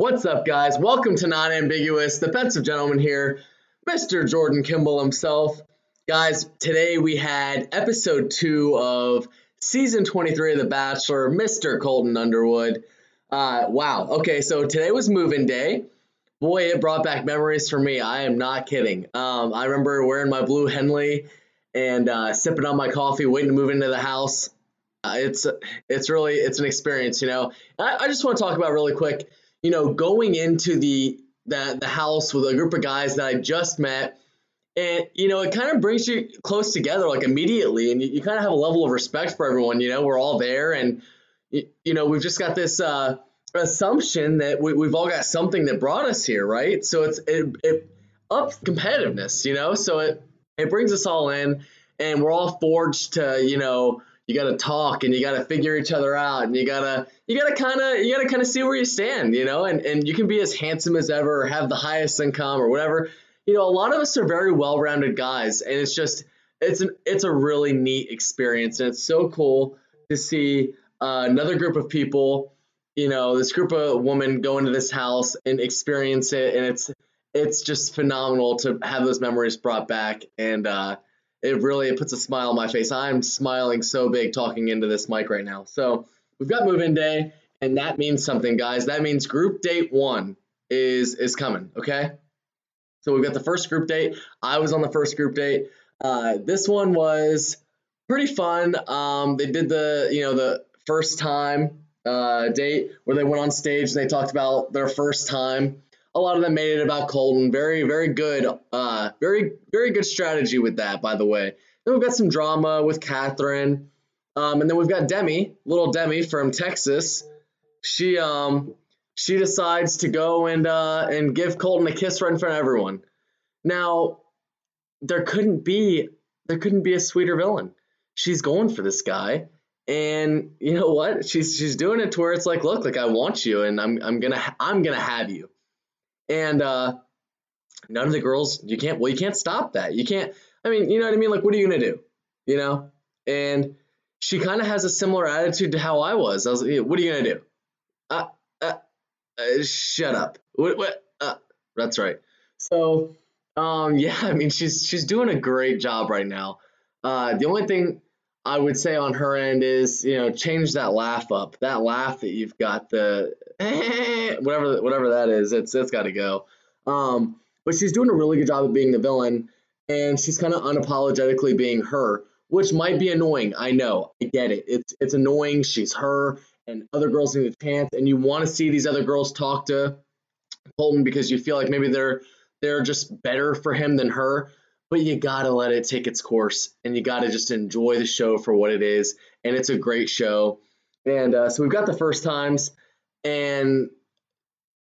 What's up, guys? Welcome to Non Ambiguous, defensive gentleman here, Mr. Jordan Kimball himself. Guys, today we had episode two of season 23 of The Bachelor, Mr. Colton Underwood. Uh, wow. Okay, so today was moving day. Boy, it brought back memories for me. I am not kidding. Um, I remember wearing my blue Henley and uh, sipping on my coffee, waiting to move into the house. Uh, it's it's really it's an experience, you know. I, I just want to talk about really quick you know, going into the the, the house with a group of guys that I just met, and you know, it kind of brings you close together like immediately, and you, you kind of have a level of respect for everyone. You know, we're all there, and you, you know, we've just got this uh, assumption that we, we've all got something that brought us here, right? So it's it, it ups competitiveness, you know. So it it brings us all in, and we're all forged to you know you got to talk and you got to figure each other out and you gotta you gotta kind of you gotta kind of see where you stand you know? And and you can be as handsome as ever or have the highest income or whatever. You know a lot of us are very well-rounded guys and it's just it's an it's a really neat experience and it's so cool to see uh, another group of people you know this group of women go into this house and experience it and it's it's just phenomenal to have those memories brought back and uh it really it puts a smile on my face. I'm smiling so big talking into this mic right now. So we've got move-in day, and that means something, guys. That means group date one is is coming. Okay. So we've got the first group date. I was on the first group date. Uh, this one was pretty fun. Um, they did the you know the first time uh, date where they went on stage and they talked about their first time a lot of them made it about Colton. Very, very good. Uh, very, very good strategy with that, by the way. Then we've got some drama with Catherine. Um, and then we've got Demi, little Demi from Texas. She um she decides to go and uh, and give Colton a kiss right in front of everyone. Now, there couldn't be there couldn't be a sweeter villain. She's going for this guy, and you know what? She's she's doing it to where it's like, look, like I want you, and I'm I'm gonna I'm gonna have you and uh, none of the girls you can't well you can't stop that. You can't i mean you know what i mean? Like what are you gonna do? You know? And she kind of has a similar attitude to how i was. I was like what are you gonna do? Uh, uh, uh shut up. What, what uh, that's right. So um yeah i mean she's she's doing a great job right now. Uh the only thing I would say on her end is, you know, change that laugh up. That laugh that you've got the whatever whatever that is, it's it's got to go. Um, but she's doing a really good job of being the villain, and she's kind of unapologetically being her, which might be annoying. I know, I get it. It's it's annoying. She's her, and other girls need a chance, and you want to see these other girls talk to Colton because you feel like maybe they're they're just better for him than her but you gotta let it take its course and you gotta just enjoy the show for what it is. And it's a great show. And uh, so we've got the first times, and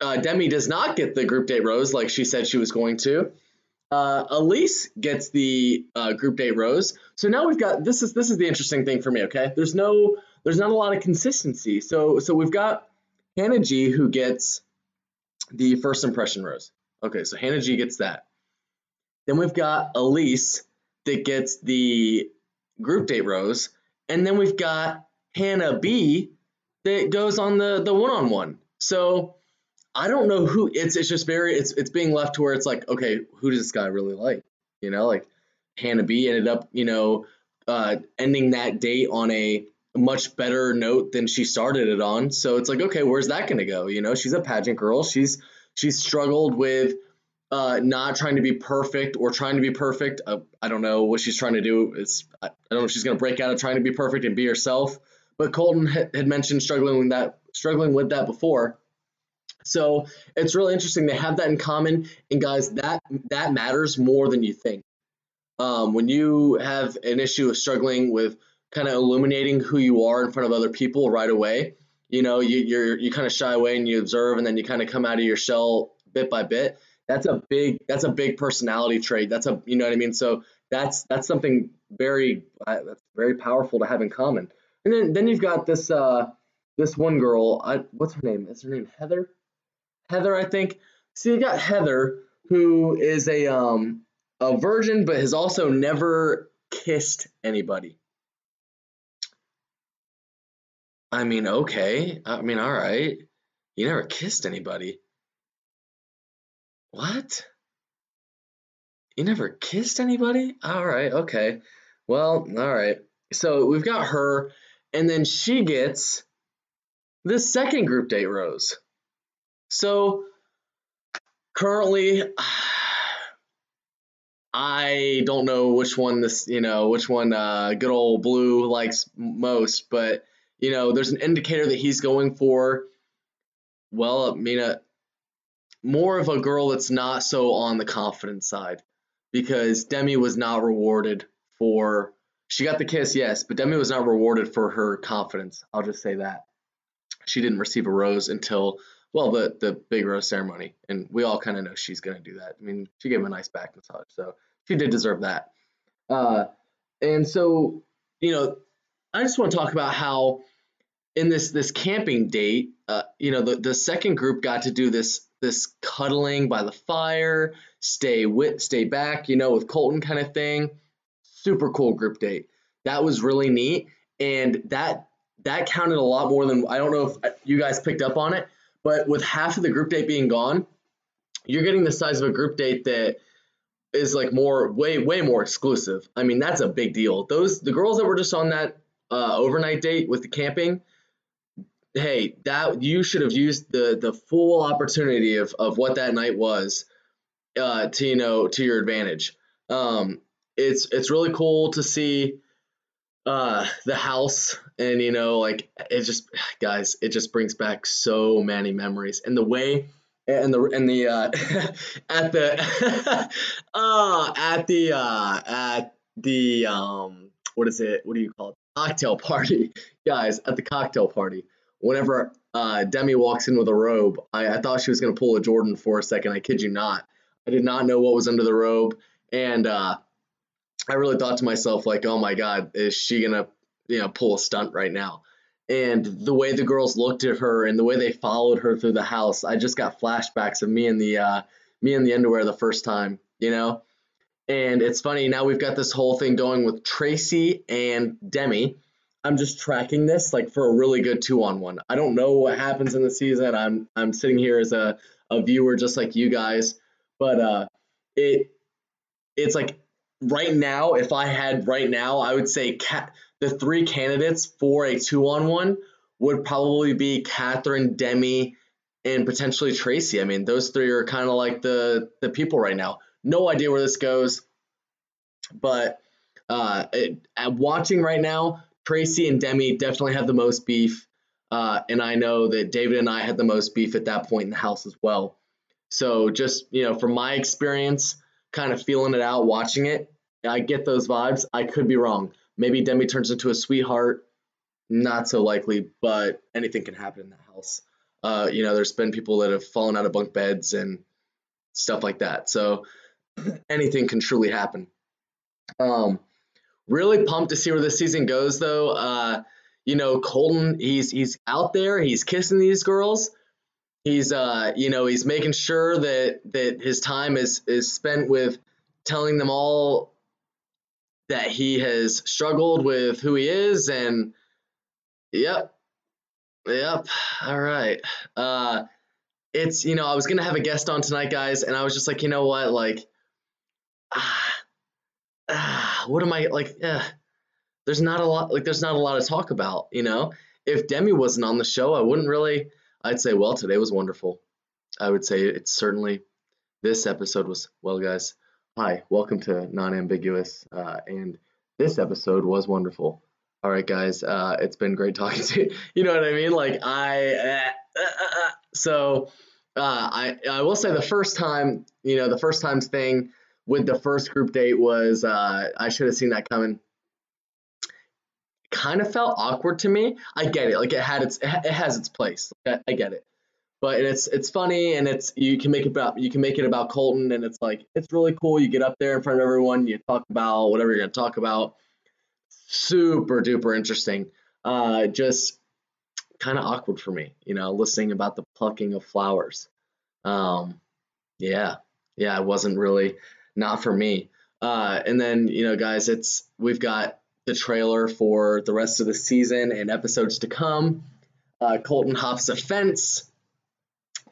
uh, Demi does not get the group date rose like she said she was going to. Uh, Elyse gets the uh, group date rose. So now we've got this is this is the interesting thing for me. Okay, there's no there's not a lot of consistency. So so we've got Hannah G who gets the first impression rose. Okay, so Hannah G gets that. Then we've got Elyse that gets the group date rose. And then we've got Hannah B that goes on the the one on one. So I don't know who it's it's just very it's it's being left to where it's like, okay, who does this guy really like? You know, like Hannah B ended up, you know, uh, ending that date on a much better note than she started it on. So it's like, okay, where's that gonna go? You know, she's a pageant girl. She's she's struggled with uh, not trying to be perfect or trying to be perfect. Uh, I don't know what she's trying to do. It's I don't know if she's going to break out of trying to be perfect and be herself. But Colton had mentioned struggling with that, struggling with that before. So it's really interesting. They have that in common, and guys, that that matters more than you think. Um, when you have an issue of struggling with kind of illuminating who you are in front of other people right away, you know, you, you're you kind of shy away and you observe, and then you kind of come out of your shell bit by bit that's a big that's a big personality trait. That's a you know what I mean. So that's that's something very uh, that's very powerful to have in common. And then then you've got this uh this one girl. I, what's her name? Is her name Heather? Heather, I think. So you got Heather, who is a um a virgin, but has also never kissed anybody. I mean, okay. I mean, all right. You never kissed anybody. What? You never kissed anybody? All right, okay. Well, all right. So we've got her, and then she gets the second group date rose. So currently, I don't know which one this, you know, which one uh, good old blue likes most, but you know, there's an indicator that he's going for. Well, uh, more of a girl that's not so on the confident side, because Demi was not rewarded for. She got the kiss, yes, but Demi was not rewarded for her confidence. I'll just say that she didn't receive a rose until well the the big rose ceremony, and we all kind of know she's gonna do that. I mean, she gave him a nice back massage, so she did deserve that. Uh, and so you know, I just want to talk about how in this this camping date, uh, you know, the the second group got to do this this cuddling by the fire, stay with stay back, you know, with Colton kind of thing. Super cool group date. That was really neat, and that that counted a lot more than I don't know if you guys picked up on it, but with half of the group date being gone, you're getting the size of a group date that is like more way way more exclusive. I mean, that's a big deal. Those the girls that were just on that uh, overnight date with the camping, hey, that you should have used the the full opportunity of of what that night was uh, to you know to your advantage. Um, it's it's really cool to see uh the house and you know like it just guys it just brings back so many memories. And the way and the and the uh at the uh at the uh at the um what is it what do you call it? Cocktail party. Guys at the cocktail party whenever uh demi walks in with a robe i, I thought she was going to pull a jordan for a second i kid you not i did not know what was under the robe and uh I really thought to myself, like, oh my God, is she gonna, you know, pull a stunt right now? And the way the girls looked at her and the way they followed her through the house, I just got flashbacks of me in the uh, me in the underwear the first time, you know. And it's funny now we've got this whole thing going with Tracy and Demi. I'm just tracking this like for a really good two on one. I don't know what happens in the season. I'm I'm sitting here as a, a viewer just like you guys, but uh, it it's like right now, if I had right now, I would say the three candidates for a two on one would probably be Catherine, Demi, and potentially Tracy. I mean, those three are kind of like the the people right now. No idea where this goes, but uh, it, watching right now, Tracy and Demi definitely have the most beef, uh, and I know that David and I had the most beef at that point in the house as well. So just you know, from my experience, kind of feeling it out, watching it. I get those vibes. I could be wrong. Maybe Demi turns into a sweetheart. Not so likely, but anything can happen in that house. Uh, you know, there's been people that have fallen out of bunk beds and stuff like that. So anything can truly happen. Um, really pumped to see where this season goes, though. Uh, you know, Colton, he's he's out there, he's kissing these girls. He's uh, you know, he's making sure that that his time is is spent with telling them all that he has struggled with who he is and yep yep all right uh it's you know i was gonna have a guest on tonight guys and i was just like you know what like ah, ah what am i like eh, there's not a lot like there's not a lot to talk about you know if demi wasn't on the show i wouldn't really i'd say well today was wonderful i would say it's certainly this episode was well guys Hi, welcome to Non Ambiguous, uh, and this episode was wonderful. All right, guys, uh, it's been great talking to you. You know what I mean? Like I, uh, uh, uh so I I will say the first time, you know, the first times thing with the first group date was I should have seen that coming. Kind of felt awkward to me. I get it, like it had its it has its place. I, I get it but it's it's funny and it's you can make it about you can make it about Colton and it's like it's really cool. You get up there in front of everyone, you talk about whatever you're gonna talk about. Super duper interesting. Uh, just kind of awkward for me, you know, listening about the plucking of flowers. Um, yeah, yeah, it wasn't really not for me. Uh, and then you know, guys, it's we've got the trailer for the rest of the season and episodes to come. Uh, Colton hops a fence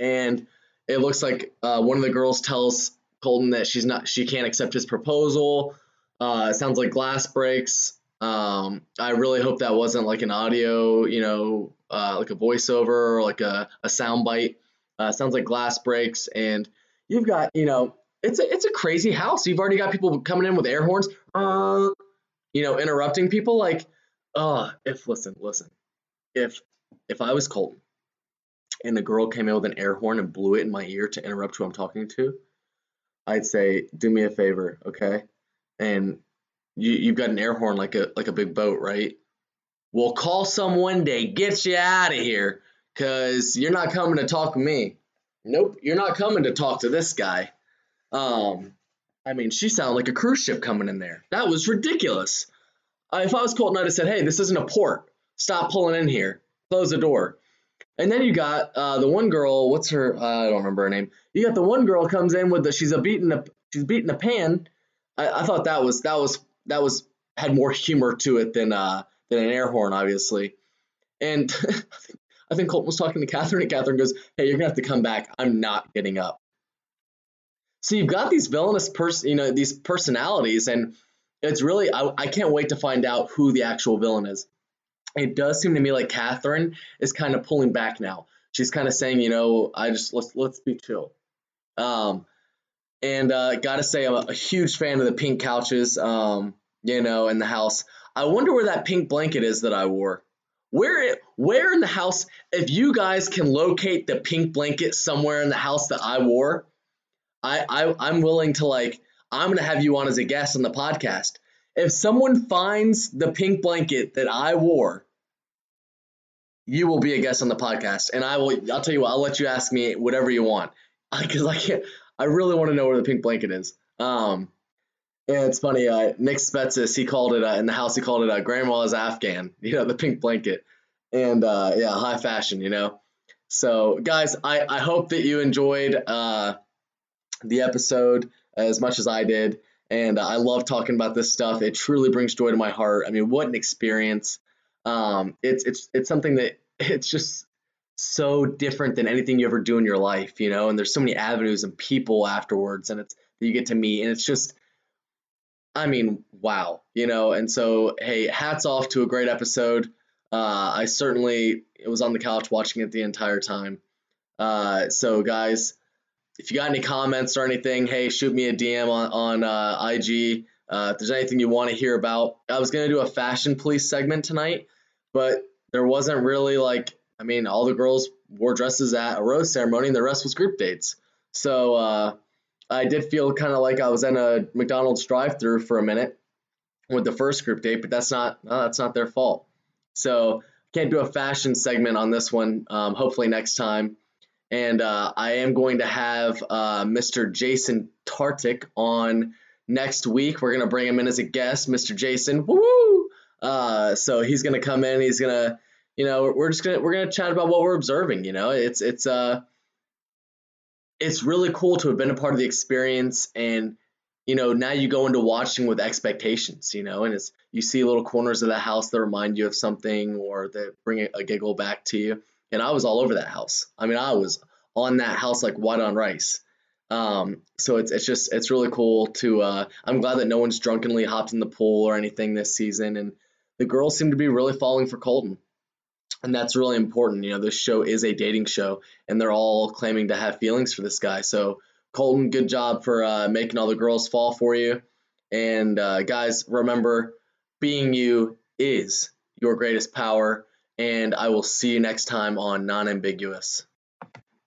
and it looks like uh, one of the girls tells Colton that she's not she can't accept his proposal. Uh, sounds like glass breaks. Um, I really hope that wasn't like an audio, you know, uh, like a voiceover or like a, a sound bite. Uh, sounds like glass breaks, and you've got, you know, it's a it's a crazy house. You've already got people coming in with air horns, uh, you know, interrupting people. Like, uh, if listen, listen, if if I was Colton and a girl came in with an air horn and blew it in my ear to interrupt who I'm talking to, I'd say, do me a favor, okay? And you you've got an air horn like a like a big boat, right? We'll call someone to get you out of here, cause you're not coming to talk to me. Nope, you're not coming to talk to this guy. Um, I mean, she sounded like a cruise ship coming in there. That was ridiculous. Uh, if I was Colton, I'd have said, "Hey, this isn't a port. Stop pulling in here. Close the door." And then you got uh, the one girl. What's her? Uh, I don't remember her name. You got the one girl comes in with the she's a beating a she's beating a pan. I, I thought that was that was that was had more humor to it than uh than an air horn, obviously. And I think Colton was talking to Catherine, and Catherine goes, "Hey, you're gonna have to come back. I'm not getting up." So you've got these villainous person, you know, these personalities, and it's really I, I can't wait to find out who the actual villain is. It does seem to me like Catherine is kind of pulling back now. She's kind of saying, you know, I just let's let's be chill. Um, and uh, gotta say, I'm a, a, huge fan of the pink couches. Um, you know, in the house. I wonder where that pink blanket is that I wore. Where it, where in the house? If you guys can locate the pink blanket somewhere in the house that I wore, I, I I'm willing to like. I'm gonna have you on as a guest on the podcast. If someone finds the pink blanket that I wore, you will be a guest on the podcast, and I will. I'll tell you what. I'll let you ask me whatever you want I because I can't. I really want to know where the pink blanket is. Um, yeah, it's funny. Uh, Nick Spetsis, he called it uh, in the house. He called it uh, "Grandma's Afghan." You know, the pink blanket, and uh, yeah, high fashion. You know, so guys, I I hope that you enjoyed uh, the episode as much as I did, and I love talking about this stuff. It truly brings joy to my heart. I mean, what an experience! Um, it's it's it's something that it's just so different than anything you ever do in your life, you know. And there's so many avenues and people afterwards, and it's that you get to meet, and it's just I mean, wow, you know, and so hey, hats off to a great episode. Uh, I certainly was on the couch watching it the entire time. Uh, so guys, if you got any comments or anything, hey, shoot me a DM on on uh, IG. Uh, if there's anything you want to hear about, I was gonna do a fashion police segment tonight, but there wasn't really like, I mean, all the girls wore dresses at a rose ceremony, and the rest was group dates. So uh, I did feel kind of like I was in a McDonald's drive-through for a minute with the first group date, but that's not no, that's not their fault. So can't do a fashion segment on this one. Um, hopefully next time. And uh, I am going to have uh, Mr. Jason Tartick on next week. We're gonna bring him in as a guest, Mr. Jason. Woo! Uh, so he's gonna come in. He's gonna, you know, we're just gonna we're gonna chat about what we're observing. You know, it's it's uh it's really cool to have been a part of the experience and you know now you go into watching with expectations you know and it's you see little corners of the house that remind you of something or that bring a, a giggle back to you and i was all over that house i mean i was on that house like white on rice um, so it's, it's just it's really cool to uh, i'm glad that no one's drunkenly hopped in the pool or anything this season and the girls seem to be really falling for colton and that's really important. You know, this show is a dating show, and they're all claiming to have feelings for this guy. So, Colton, good job for uh, making all the girls fall for you. And uh, guys, remember, being you is your greatest power. And I will see you next time on Non Ambiguous.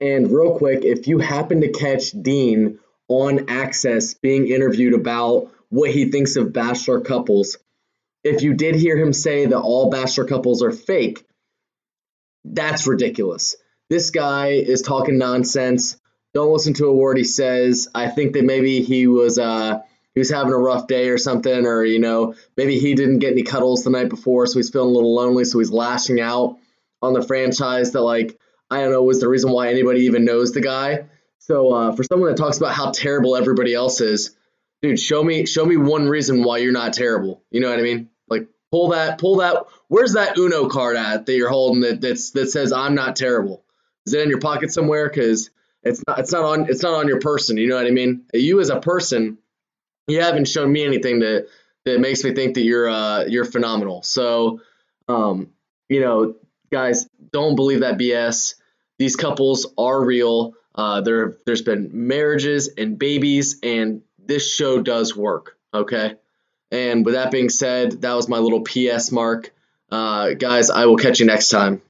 And real quick, if you happen to catch Dean on Access being interviewed about what he thinks of bachelor couples, if you did hear him say that all bachelor couples are fake, that's ridiculous. This guy is talking nonsense. Don't listen to a word he says. I think that maybe he was uh, he was having a rough day or something, or you know, maybe he didn't get any cuddles the night before, so he's feeling a little lonely, so he's lashing out on the franchise that like I don't know was the reason why anybody even knows the guy. So uh, for someone that talks about how terrible everybody else is, dude, show me show me one reason why you're not terrible. You know what I mean? Like pull that pull that where's that uno card at that you're holding that that's that says i'm not terrible Is it in your pocket somewhere? Because it's not it's not on it's not on your person. You know what I mean? You as a person, you haven't shown me anything that that makes me think that you're uh, you're phenomenal. So, um, you know, guys, don't believe that BS. These couples are real. Uh, there, there's been marriages and babies, and this show does work. Okay. And with that being said, that was my little PS mark. Uh, guys, I will catch you next time.